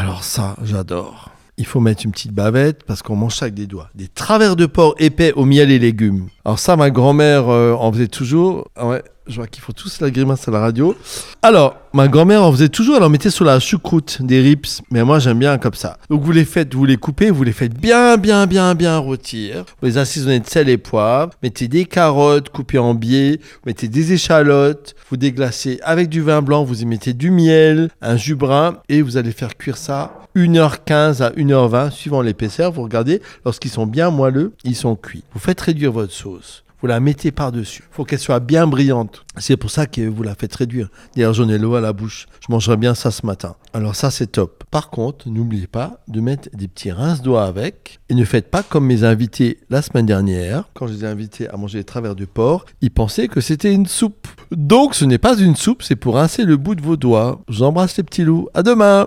Alors ça, j'adore. Il faut mettre une petite bavette parce qu'on mange ça avec des doigts. Des travers de porc épais au miel et légumes. Alors ça, ma grand-mère euh, en faisait toujours. Ah ouais, je vois qu'ils font tous la grimace à la radio. Alors, ma grand-mère en faisait toujours, elle en mettait sur la choucroute des rips. Mais moi, j'aime bien comme ça. Donc, vous les faites, vous les coupez, vous les faites bien, bien, bien, bien rôtir. Vous les assaisonnez de sel et poivre. Mettez des carottes coupées en biais. Vous mettez des échalotes. Vous déglacez avec du vin blanc. Vous y mettez du miel, un jus brun. Et vous allez faire cuire ça 1h15 à 1h20, suivant l'épaisseur. Vous regardez, lorsqu'ils sont bien moelleux, ils sont cuits. Vous faites réduire votre sauce. Vous la mettez par-dessus. Il faut qu'elle soit bien brillante. C'est pour ça que vous la faites réduire. D'ailleurs, j'en ai l'eau à la bouche. Je mangerai bien ça ce matin. Alors ça, c'est top. Par contre, n'oubliez pas de mettre des petits rince-doigts avec. Et ne faites pas comme mes invités la semaine dernière. Quand je les ai invités à manger les travers du porc, ils pensaient que c'était une soupe. Donc, ce n'est pas une soupe, c'est pour rincer le bout de vos doigts. Je vous embrasse les petits loups. À demain